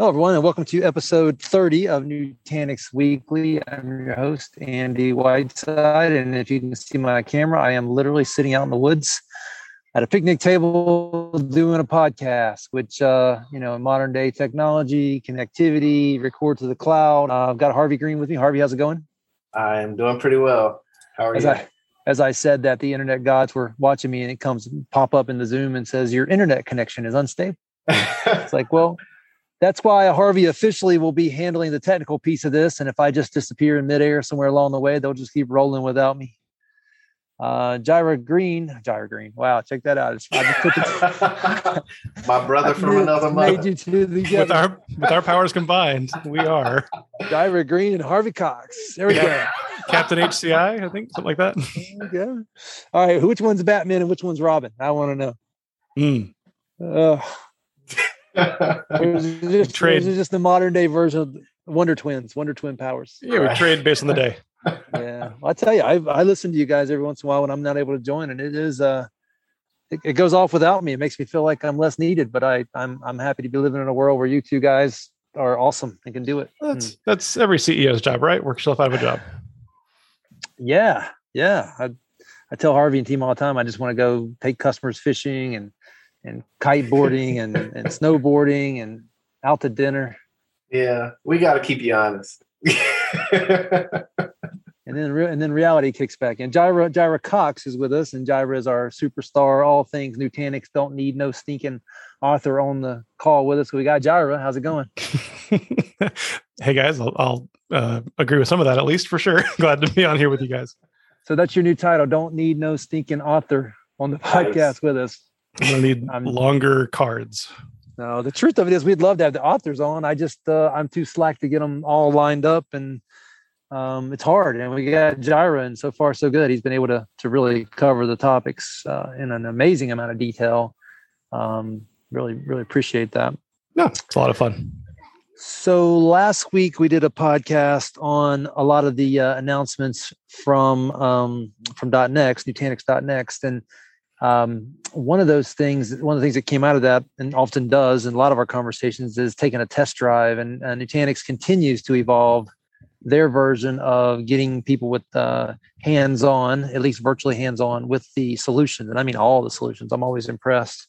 Hello, everyone, and welcome to episode 30 of Nutanix Weekly. I'm your host, Andy Whiteside. And if you can see my camera, I am literally sitting out in the woods at a picnic table doing a podcast, which, uh, you know, modern day technology, connectivity, record to the cloud. Uh, I've got Harvey Green with me. Harvey, how's it going? I'm doing pretty well. How are as you? I, as I said that, the internet gods were watching me and it comes pop up in the Zoom and says, Your internet connection is unstable. it's like, well, that's why Harvey officially will be handling the technical piece of this. And if I just disappear in midair somewhere along the way, they'll just keep rolling without me. Uh, Jirah Green, Jirah Green. Wow, check that out. I just put the, My brother from another mother. Made you two with our with our powers combined, we are Jirah Green and Harvey Cox. There we yeah. go. Captain HCI, I think, something like that. Okay. All right, which one's Batman and which one's Robin? I want to know. Mm. Uh, it just, trade. It just the modern day version of Wonder Twins, Wonder Twin powers. Yeah, we trade based on the day. yeah, well, I tell you, I I listen to you guys every once in a while when I'm not able to join, and it is uh, it, it goes off without me. It makes me feel like I'm less needed, but I I'm I'm happy to be living in a world where you two guys are awesome and can do it. That's that's every CEO's job, right? Work yourself out of a job. Yeah, yeah. I I tell Harvey and team all the time. I just want to go take customers fishing and and kiteboarding and, and snowboarding and out to dinner. Yeah, we got to keep you honest. and then and then reality kicks back in. Jirah Jirah Cox is with us, and Jirah is our superstar. All things Nutanix don't need no stinking author on the call with us. We got Jirah. How's it going? hey guys, I'll, I'll uh, agree with some of that at least for sure. Glad to be on here with you guys. So that's your new title. Don't need no stinking author on the podcast nice. with us. I'm gonna need I'm, longer cards. No, the truth of it is, we'd love to have the authors on. I just uh, I'm too slack to get them all lined up, and um, it's hard. And we got Jirah, and so far so good. He's been able to to really cover the topics uh, in an amazing amount of detail. Um, really, really appreciate that. Yeah, it's a lot of fun. So last week we did a podcast on a lot of the uh, announcements from um, from .next, Nutanix .next, and um, one of those things, one of the things that came out of that, and often does in a lot of our conversations, is taking a test drive. And, Nutanix continues to evolve their version of getting people with uh, hands-on, at least virtually hands-on, with the solutions. And I mean all the solutions. I'm always impressed.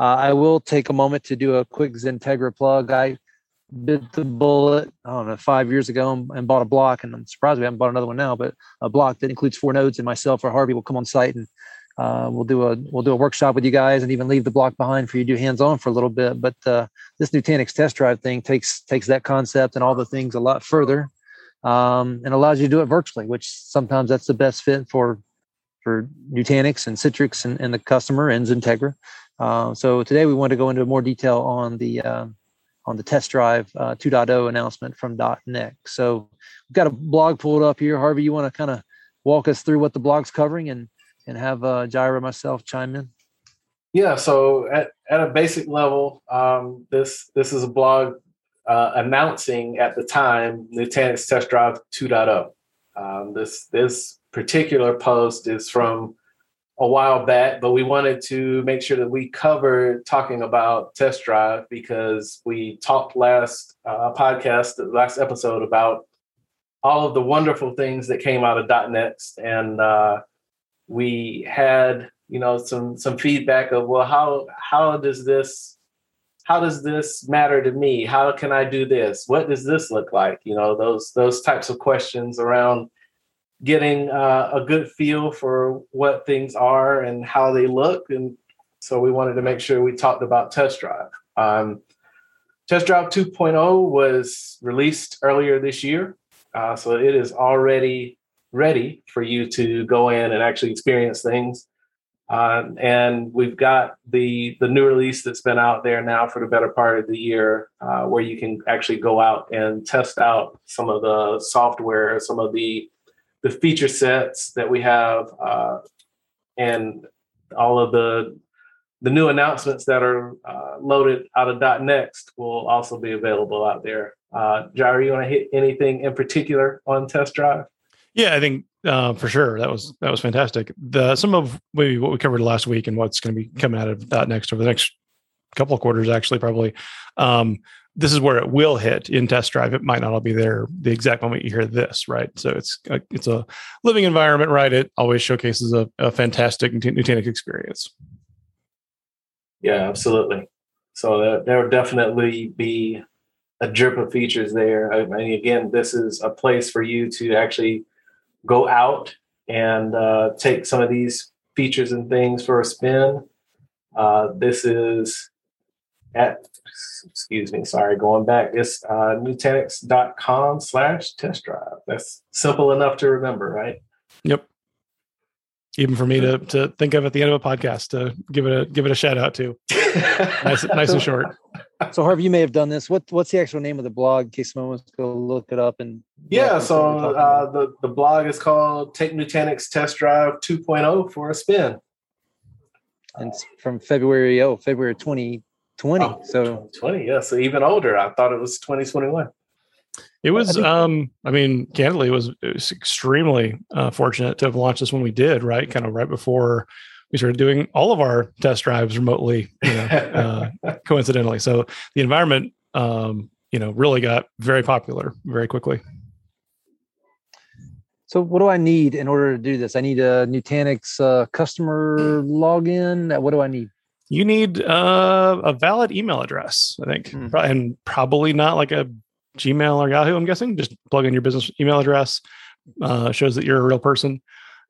Uh, I will take a moment to do a quick XenTegra plug. I bit the bullet, I don't know, five years ago and, and, bought a block, and I'm surprised we haven't bought another one now, but a block that includes four nodes, and myself or Harvey will come on site and uh, we'll do a we'll do a workshop with you guys and even leave the block behind for you to do hands on for a little bit. But uh, this Nutanix test drive thing takes takes that concept and all the things a lot further, um, and allows you to do it virtually, which sometimes that's the best fit for for Nutanix and Citrix and, and the customer and XenTegra. Uh, so today we want to go into more detail on the uh, on the test drive uh, 2.0 announcement from .next. So we've got a blog pulled up here. Harvey, you want to kind of walk us through what the blog's covering and and have uh, Jirah myself chime in? Yeah, so at, at a basic level, um, this this is a blog uh, announcing at the time Nutanix Test Drive 2.0. Um, this this particular post is from a while back, but we wanted to make sure that we covered talking about Test Drive because we talked last uh, podcast, last episode about all of the wonderful things that came out of .next and uh, we had you know some some feedback of well how how does this how does this matter to me? How can i do this? What does this look like? You know those those types of questions around getting uh, a good feel for what things are and how they look. And so we wanted to make sure we talked about test drive. Um, test drive 2.0 was released earlier this year. Uh, so it is already ready for you to go in and actually experience things. Uh, and we've got the the new release that's been out there now for the better part of the year, uh, where you can actually go out and test out some of the software, some of the the feature sets that we have, uh, and all of the the new announcements that are uh, loaded out of .next will also be available out there. Uh, Jirah, you want to hit anything in particular on test drive? Yeah, I think uh, for sure that was that was fantastic. The some of maybe what we covered last week and what's going to be coming out of that next over the next couple of quarters, actually, probably. Um, this is where it will hit in test drive. It might not all be there the exact moment you hear this, right? So it's a, it's a living environment, right? It always showcases a, a fantastic Nutanix experience. Yeah, absolutely. So uh, there will definitely be a drip of features there. I mean, again, this is a place for you to actually go out and uh, take some of these features and things for a spin. Uh, this is at excuse me, sorry, going back. It's uh, nutanix.com slash test drive. That's simple enough to remember, right? Yep. Even for me to to think of at the end of a podcast to give it a give it a shout out to. nice, nice and short. So Harvey, you may have done this. What what's the actual name of the blog in case someone wants to go look it up and yeah, so uh, the, the blog is called Take Nutanix Test Drive 2.0 for a spin. And it's from February, oh, February 20, 20. Oh, so 20, yeah. So even older. I thought it was 2021. It was, um, I mean, candidly, it was, it was extremely uh, fortunate to have launched this when we did, right? Kind of right before we started doing all of our test drives remotely, you know, uh, coincidentally. So the environment, um, you know, really got very popular very quickly. So what do I need in order to do this? I need a Nutanix uh, customer login. What do I need? you need uh, a valid email address, I think, mm. and probably not like a Gmail or Yahoo. I'm guessing just plug in your business email address, uh, shows that you're a real person,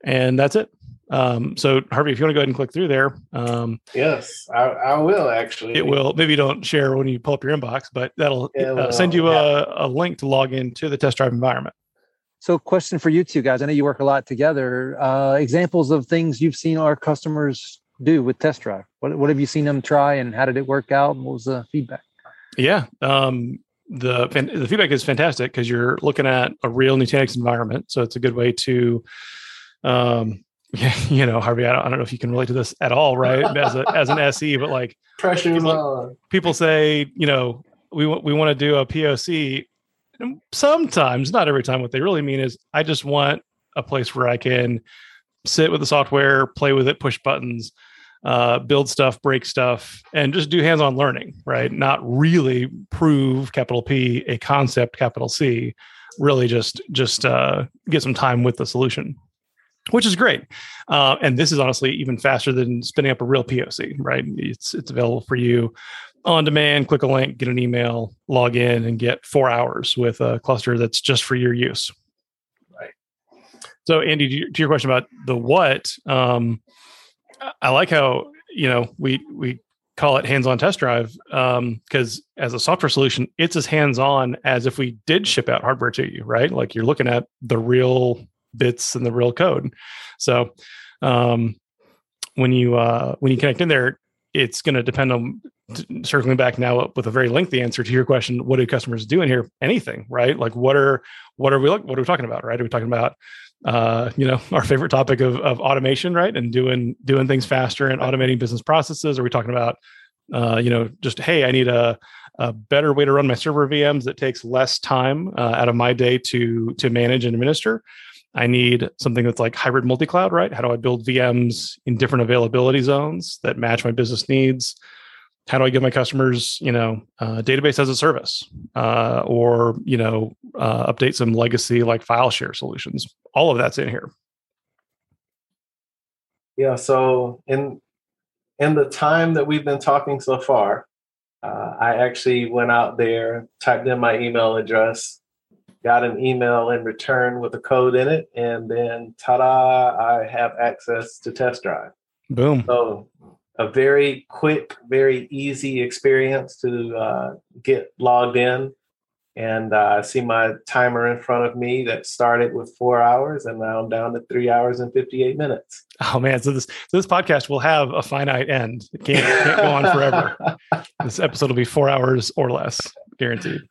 and that's it. Um, so Harvey, if you want to go ahead and click through there, um, yes, I, I, will actually. It will. Maybe don't share when you pull up your inbox, but that'll uh, send you a, a link to log into the test drive environment. So, question for you two guys. I know you work a lot together. Uh, examples of things you've seen our customers do with test drive? What, what have you seen them try and how did it work out? And What was the feedback? Yeah. Um, the, the feedback is fantastic because you're looking at a real Nutanix environment. So it's a good way to, um, you know, Harvey, I don't, I don't know if you can relate to this at all, right? As a, as an SE, but like pressure people, people say, you know, we, we want to do a POC. And sometimes, not every time, what they really mean is I just want a place where I can sit with the software, play with it, push buttons, uh, build stuff, break stuff, and just do hands-on learning, right? Not really prove capital P a concept, capital C. Really, just just uh, get some time with the solution, which is great. Uh, and this is honestly even faster than spinning up a real POC, right? It's it's available for you on demand. Click a link, get an email, log in, and get four hours with a cluster that's just for your use. Right. So, Andy, to your question about the what, um, I like how you know we we call it hands-on test drive because um, as a software solution, it's as hands-on as if we did ship out hardware to you, right? Like you're looking at the real bits and the real code. So, um, when you uh, when you connect in there, it's going to depend on circling back now with a very lengthy answer to your question what do customers do in here anything right like what are what are we what are we talking about right are we talking about uh, you know, our favorite topic of, of automation, right? And doing doing things faster and automating business processes. Are we talking about, uh, you know, just hey, I need a, a better way to run my server VMs that takes less time uh, out of my day to to manage and administer? I need something that's like hybrid multi-cloud, right? How do I build VMs in different availability zones that match my business needs? how do I give my customers, you know, uh, database as a service, uh, or you know, uh, update some legacy like file share solutions? All of that's in here. Yeah. So in in the time that we've been talking so far, uh, I actually went out there, typed in my email address, got an email in return with a code in it, and then ta-da! I have access to Test Drive. Boom. So a very quick, very easy experience to uh, get logged in. And uh, I see my timer in front of me that started with four hours, and now I'm down to three hours and 58 minutes. Oh man! So this so this podcast will have a finite end. It can't, can't go on forever. this episode will be four hours or less, guaranteed.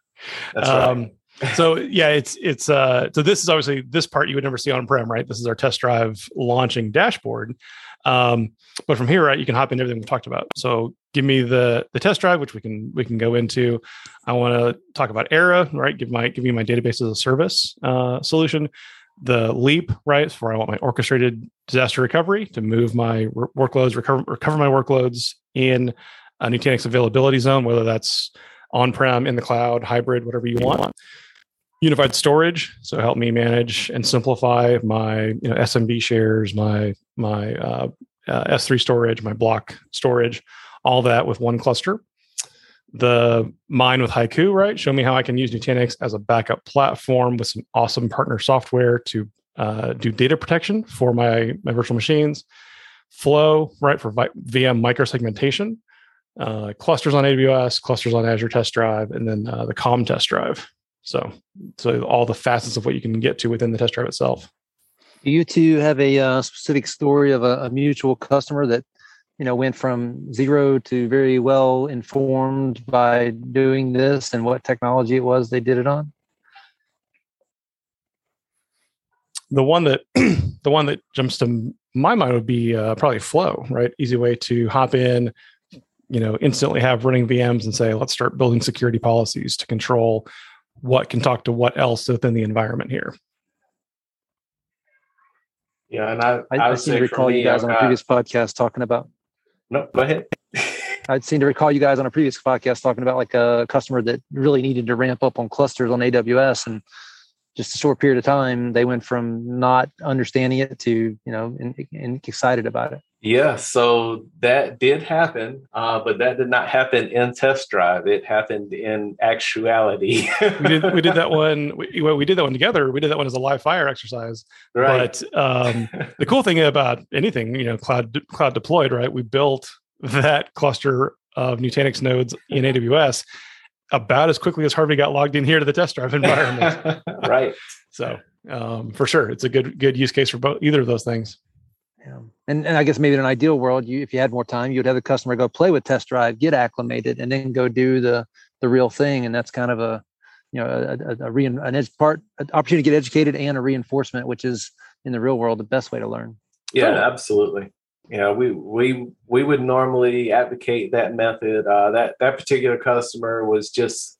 That's um, right. So yeah, it's it's uh so this is obviously this part you would never see on prem, right? This is our test drive launching dashboard. Um, but from here, right, you can hop into everything we've talked about. So give me the the test drive, which we can we can go into. I want to talk about Era, right? Give my give me my database as a service uh, solution. The Leap, right, where I want my orchestrated disaster recovery to move my workloads, recover recover my workloads in a Nutanix availability zone, whether that's on-prem, in the cloud, hybrid, whatever you want. Unified storage, so help me manage and simplify my you know SMB shares, my my uh, uh, S3 storage, my block storage, all that with one cluster. The mine with HYCU, right? Show me how I can use Nutanix as a backup platform with some awesome partner software to uh, do data protection for my my virtual machines. Flow, right, for VM microsegmentation. Uh, clusters on AWS, clusters on Azure Test Drive, and then uh, the Calm Test Drive. So, so all the facets of what you can get to within the test drive itself. Do you two have a uh, specific story of a, a, mutual customer that you know went from zero to very well informed by doing this, and what technology it was they did it on? The one that the one that jumps to my mind would be uh, probably Flow, right? Easy way to hop in, you know, instantly have running VMs and say, let's start building security policies to control what can talk to what else within the environment here. Yeah, and I I, I seem to recall me, you guys on a previous podcast talking about. No, go ahead. I'd seem to recall you guys on a previous podcast talking about like a customer that really needed to ramp up on clusters on AWS, and just a short period of time, they went from not understanding it to you know and, and excited about it. Yeah, so that did happen, uh, but that did not happen in test drive. It happened in actuality. we did we did that one. We, we did that one together. We did that one as a live fire exercise. Right. But um, the cool thing about anything, you know, cloud cloud deployed, right? We built that cluster of Nutanix nodes in AWS about as quickly as Harvey got logged in here to the test drive environment. right. So um, for sure, it's a good good use case for both either of those things. Yeah. And, and I guess maybe in an ideal world, you if you had more time, you'd have the customer go play with test drive, get acclimated, and then go do the the real thing. And that's kind of a you know a, a, a re, an edge part an opportunity to get educated and a reinforcement, which is in the real world the best way to learn. Yeah, cool. absolutely. Yeah, we we we would normally advocate that method. Uh, that that particular customer was just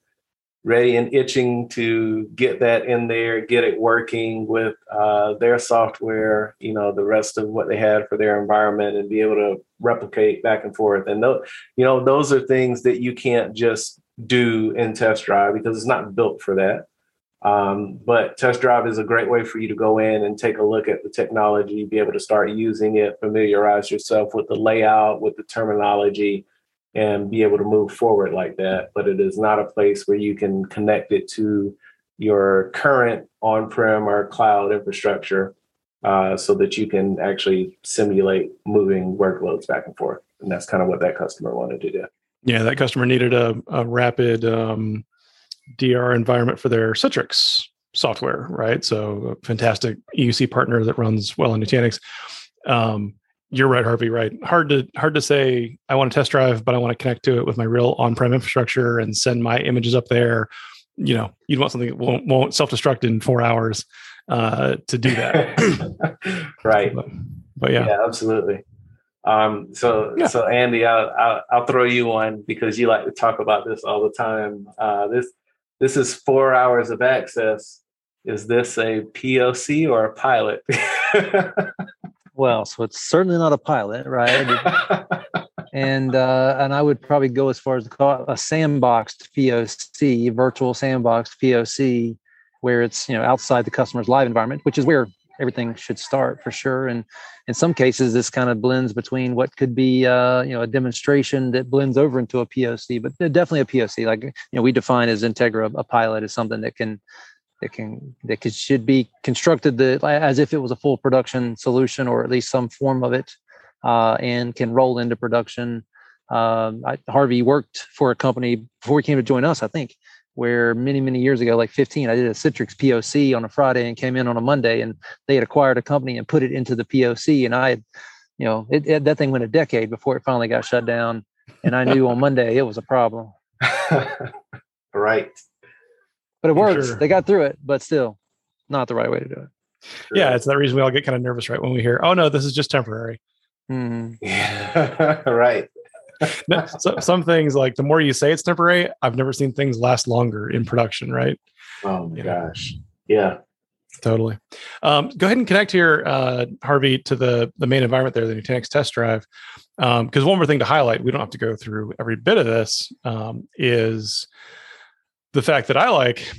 ready and itching to get that in there, get it working with uh, their software, you know, the rest of what they had for their environment and be able to replicate back and forth. And those, you know, those are things that you can't just do in test drive because it's not built for that. Um, but test drive is a great way for you to go in and take a look at the technology, be able to start using it, familiarize yourself with the layout, with the terminology, and be able to move forward like that. But it is not a place where you can connect it to your current on prem or cloud infrastructure uh, so that you can actually simulate moving workloads back and forth. And that's kind of what that customer wanted to do. Yeah, that customer needed a, a rapid um, DR environment for their Citrix software, right? So, a fantastic EUC partner that runs well in Nutanix. Um, you're right, Harvey. Right, hard to hard to say. I want to test drive, but I want to connect to it with my real on-prem infrastructure and send my images up there. You know, you'd want something that won't, won't self-destruct in four hours uh, to do that. right. But, but, yeah. yeah, absolutely. Um, so, yeah. so Andy, I'll, I'll, I'll throw you one because you like to talk about this all the time. Uh, this this is four hours of access. Is this a POC or a pilot? well. So it's certainly not a pilot, right? and uh, and I would probably go as far as to call it a sandboxed POC, virtual sandboxed POC, where it's you know outside the customer's live environment, which is where everything should start for sure. And in some cases, this kind of blends between what could be uh, you know a demonstration that blends over into a POC, but definitely a POC. Like you know, we define XenTegra a pilot is something that can that can that could, should be constructed the, as if it was a full production solution or at least some form of it, uh, and can roll into production. Um, I, Harvey worked for a company before he came to join us, I think, where many many years ago, like 15, I did a Citrix POC on a Friday and came in on a Monday, and they had acquired a company and put it into the POC, and I, had, you know, it, it, that thing went a decade before it finally got shut down, and I knew on Monday it was a problem. right but it works. Sure. They got through it, but still not the right way to do it. Sure. Yeah, it's that reason we all get kind of nervous, right? When we hear, "Oh no, this is just temporary." Mm-hmm. Yeah, right. so, some things like the more you say it's temporary, I've never seen things last longer in production, right? Oh my yeah. gosh, yeah. Totally. Um, go ahead and connect here, uh, Harvey, to the the main environment there, the Nutanix test drive. Because um, one more thing to highlight, we don't have to go through every bit of this, um, is the fact that I like.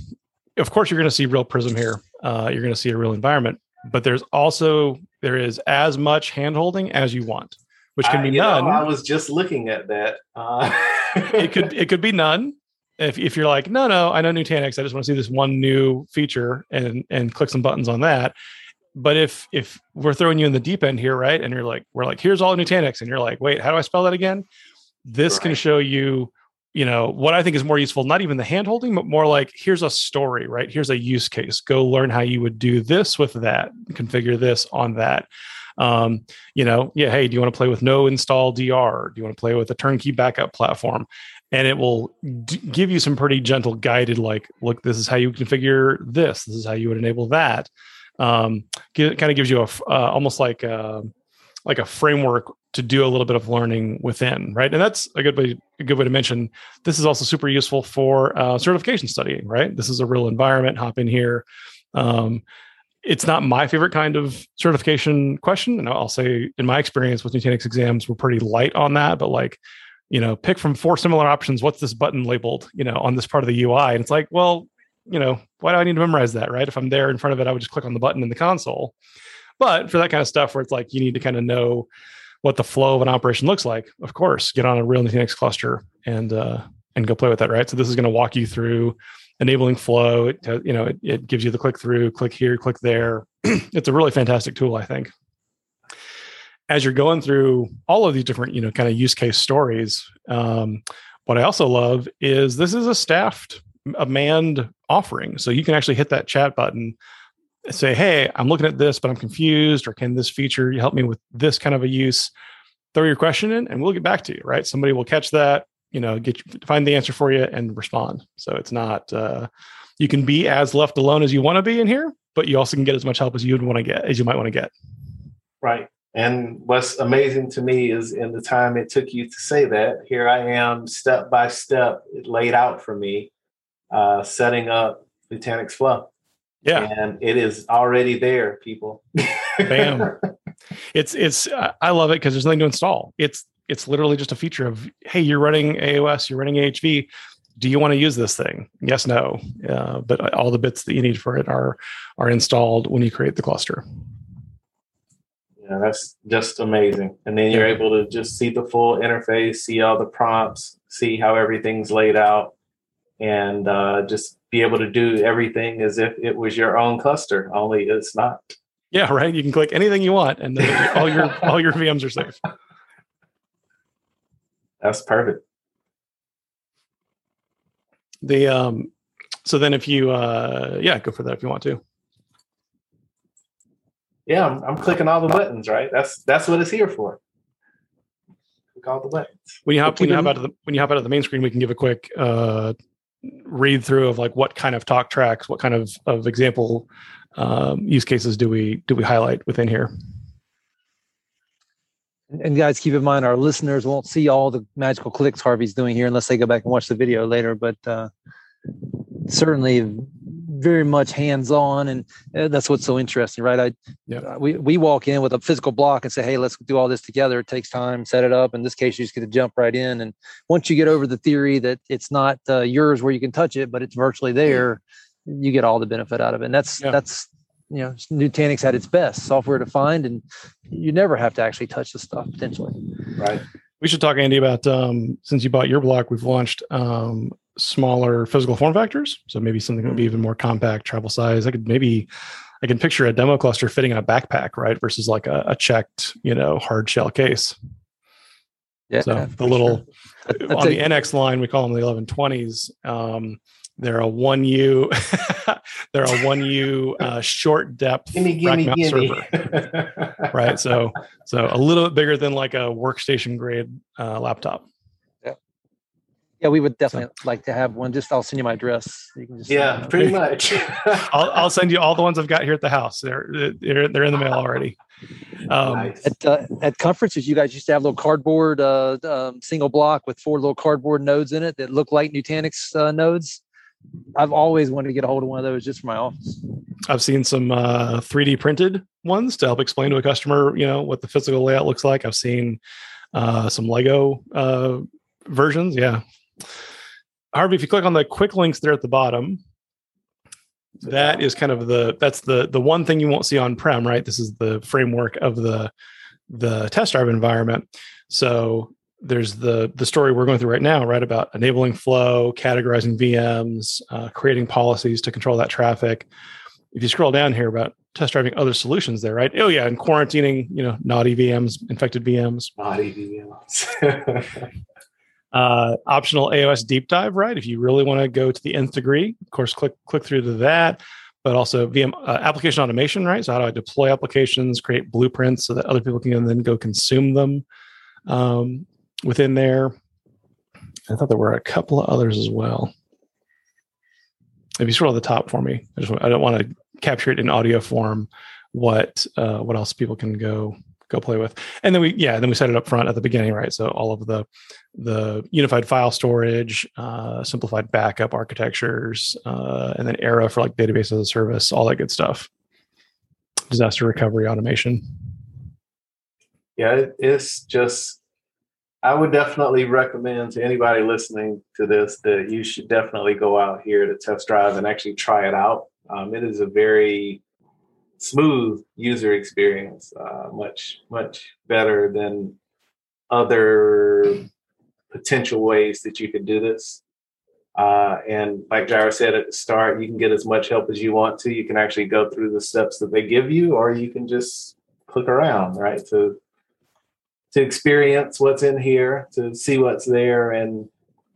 Of course, you're going to see real Prism here. Uh, you're going to see a real environment, but there's also there is as much handholding as you want, which can I, be you know, none. I was just looking at that. Uh, it could it could be none. If if you're like, no, no, I know Nutanix, I just want to see this one new feature and and click some buttons on that. But if if we're throwing you in the deep end here, right, and you're like, we're like, here's all Nutanix, and you're like, wait, how do I spell that again? This can show you, you know, what I think is more useful, not even the hand holding, but more like here's a story, right? Here's a use case. Go learn how you would do this with that, configure this on that. Um, you know, yeah, hey, do you want to play with no install DR? Do you want to play with a turnkey backup platform? And it will d- give you some pretty gentle guided, like, look, this is how you configure this. This is how you would enable that. Um, kind of gives you a uh, almost like a, like a framework to do a little bit of learning within, right? And that's a good way a good way to mention. This is also super useful for uh, certification studying, right? This is a real environment. Hop in here. Um, it's not my favorite kind of certification question, and I'll say in my experience with Nutanix exams, we're pretty light on that. But like, you know, pick from four similar options. What's this button labeled? You know, on this part of the UI, and it's like, well, you know, why do I need to memorize that, right? If I'm there in front of it, I would just click on the button in the console. But for that kind of stuff where it's like you need to kind of know what the flow of an operation looks like, of course, get on a real Nutanix cluster and uh, and go play with that, right? So this is going to walk you through enabling flow. It, uh, you know, it, it gives you the click through, click here, click there. it's a really fantastic tool, I think. As you're going through all of these different, you know, kind of use case stories, um, what I also love is this is a staffed, a manned offering. So you can actually hit that chat button say, hey, I'm looking at this, but I'm confused, or can this feature help me with this kind of a use? Throw your question in and we'll get back to you, right? Somebody will catch that, you know, get find the answer for you and respond. So it's not uh you can be as left alone as you want to be in here, but you also can get as much help as you would want to get as you might want to get. Right. And what's amazing to me is in the time it took you to say that, here I am step by step, it laid out for me, uh, setting up Nutanix Flow. Yeah. And it is already there, people. Bam. It's it's I love it because there's nothing to install. It's it's literally just a feature of hey, you're running AOS, you're running AHV. Do you want to use this thing? Yes, no. Uh, but all the bits that you need for it are are installed when you create the cluster. Yeah, that's just amazing. And then you're Yeah. able to just see the full interface, see all the prompts, see how everything's laid out, and uh, just be able to do everything as if it was your own cluster, only it's not. Yeah, right. You can click anything you want, and then all your all your VMs are safe. That's perfect. The um, so then if you uh, yeah, go for that if you want to. Yeah, I'm, I'm clicking all the buttons, right? That's that's what it's here for. Click all the buttons. When you hop when you hop out of the when you hop out of the main screen, we can give a quick uh, read through of like what kind of talk tracks, what kind of of example um, use cases do we do we highlight within here? And guys, keep in mind our listeners won't see all the magical clicks Harvey's doing here unless they go back and watch the video later. But uh, certainly, very much hands-on, and uh, that's what's so interesting, right? I Yeah. uh, we we walk in with a physical block and say, "Hey, let's do all this together." It takes time, set it up. In this case, you just get to jump right in, and once you get over the theory that it's not uh, yours where you can touch it, but it's virtually there, you get all the benefit out of it. And that's Yeah. that's you know Nutanix at its best, software defined, and you never have to actually touch the stuff potentially. Right. We should talk, Andy, about um, since you bought your block, we've launched um, smaller physical form factors. So maybe something that would be even more compact, travel size. I could maybe I can picture a demo cluster fitting in a backpack, right? Versus like a, a checked, you know, hard shell case. Yeah, So the little that's on the NX line, we call them the 1120s. Um, they're a one U, they're a one U uh, short depth Gimme, rack gimme, mount gimme. server, right? So, so a little bit bigger than like a workstation grade uh, laptop. yeah, yeah, we would definitely like to have one. Just I'll send you my address. You can just yeah, uh, pretty much. I'll, I'll send you all the ones I've got here at the house. They're they're they're in the mail already. Um, nice. At, uh, at conferences, you guys used to have little cardboard, uh, um, single block with four little cardboard nodes in it that look like Nutanix uh, nodes. I've always wanted to get a hold of one of those just for my office. I've seen some uh, 3D printed ones to help explain to a customer, you know, what the physical layout looks like. I've seen uh, some Lego uh, versions. Yeah. Harvey, if you click on the quick links there at the bottom, that is kind of the that's the the one thing you won't see on prem, right? This is the framework of the the test drive environment. So there's the the story we're going through right now, right? About enabling flow, categorizing VMs, uh, creating policies to control that traffic. If you scroll down here about test driving other solutions there, right? Oh yeah, and quarantining, you know, naughty VMs, infected VMs. Naughty VMs. uh, optional AOS deep dive, right? If you really want to go to the nth degree, of course, click click through to that. But also VM uh, application automation, right? So how do I deploy applications, create blueprints so that other people can then go consume them um, within there? I thought there were a couple of others as well. If you scroll to the top for me, I just I don't want to capture it in audio form. What uh, what else people can go go play with, and then we yeah then we set it up front at the beginning, right? So all of the the unified file storage, uh, simplified backup architectures, uh, and then Era for like database as a service, all that good stuff. Disaster recovery automation. Yeah, it's just I would definitely recommend to anybody listening to this that you should definitely go out here to test drive and actually try it out. Um, it is a very smooth user experience, uh, much much better than other potential ways that you could do this. Uh, and like Jirah said at the start, you can get as much help as you want to. You can actually go through the steps that they give you, or you can just click around, right? To to experience what's in here, to see what's there, and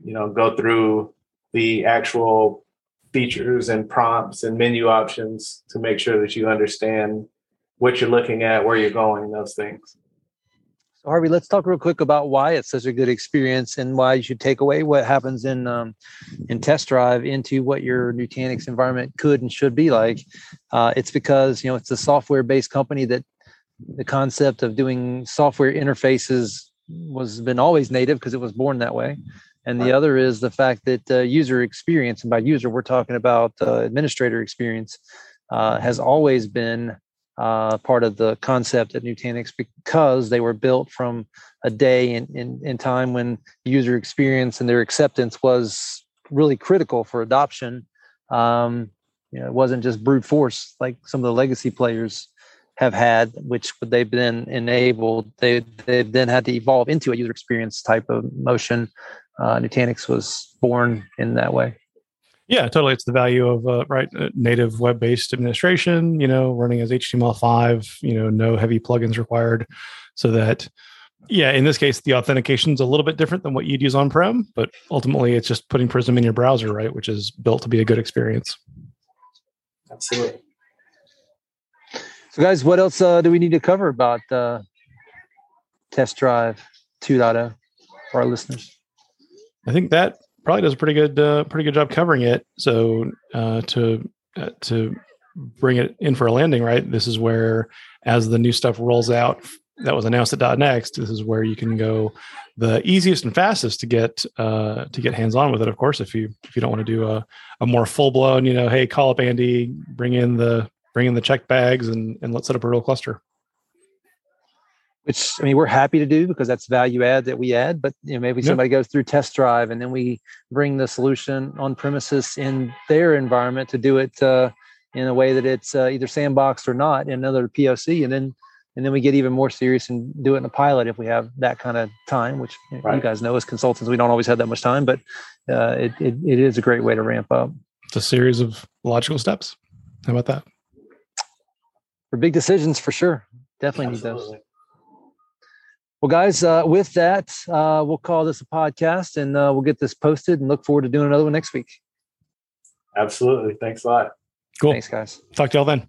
you know, go through the actual features and prompts and menu options to make sure that you understand what you're looking at, where you're going, those things. So Harvey, let's talk real quick about why it's such a good experience and why you should take away what happens in um, in test drive into what your Nutanix environment could and should be like. Uh, it's because you know it's a software based company that the concept of doing software interfaces was been always native because it was born that way. And the other is the fact that uh, user experience and by user we're talking about uh, administrator experience uh, has always been uh, part of the concept at nutanix because they were built from a day in, in, in time when user experience and their acceptance was really critical for adoption. Um, you know, it wasn't just brute force like some of the legacy players have had, which they've been enabled. They they've then had to evolve into a user experience type of motion. Uh, Nutanix was born in that way. Yeah, totally. It's the value of uh, right uh, native web-based administration. You know, running as HTML5. You know, no heavy plugins required, so that yeah, in this case, the authentication is a little bit different than what you'd use on prem, but ultimately, it's just putting Prism in your browser, right? Which is built to be a good experience. Absolutely. So, guys, what else uh, do we need to cover about uh, Test Drive 2.0 for our listeners? I think that probably does a pretty good, uh, pretty good job covering it. So, uh, to uh, to bring it in for a landing, right? This is where, as the new stuff rolls out, that was announced at .next. This is where you can go the easiest and fastest to get uh, to get hands on with it. Of course, if you if you don't want to do a, a more full blown, you know, hey, call up Andy, bring in the bring in the check bags and, and let's set up a real cluster. Which I mean, we're happy to do because that's value add that we add. But you know, maybe somebody goes through test drive and then we bring the solution on premises in their environment to do it uh, in a way that it's uh, either sandboxed or not in another POC, and then and then we get even more serious and do it in a pilot if we have that kind of time. Which right. you guys know as consultants, we don't always have that much time, but uh, it, it it is a great way to ramp up. It's a series of logical steps. How about that? For big decisions for sure. Definitely Absolutely. need those. Well, guys, uh, with that, uh, we'll call this a podcast and uh, we'll get this posted and look forward to doing another one next week. Absolutely. Thanks a lot. Cool. Thanks, guys. Talk to y'all then.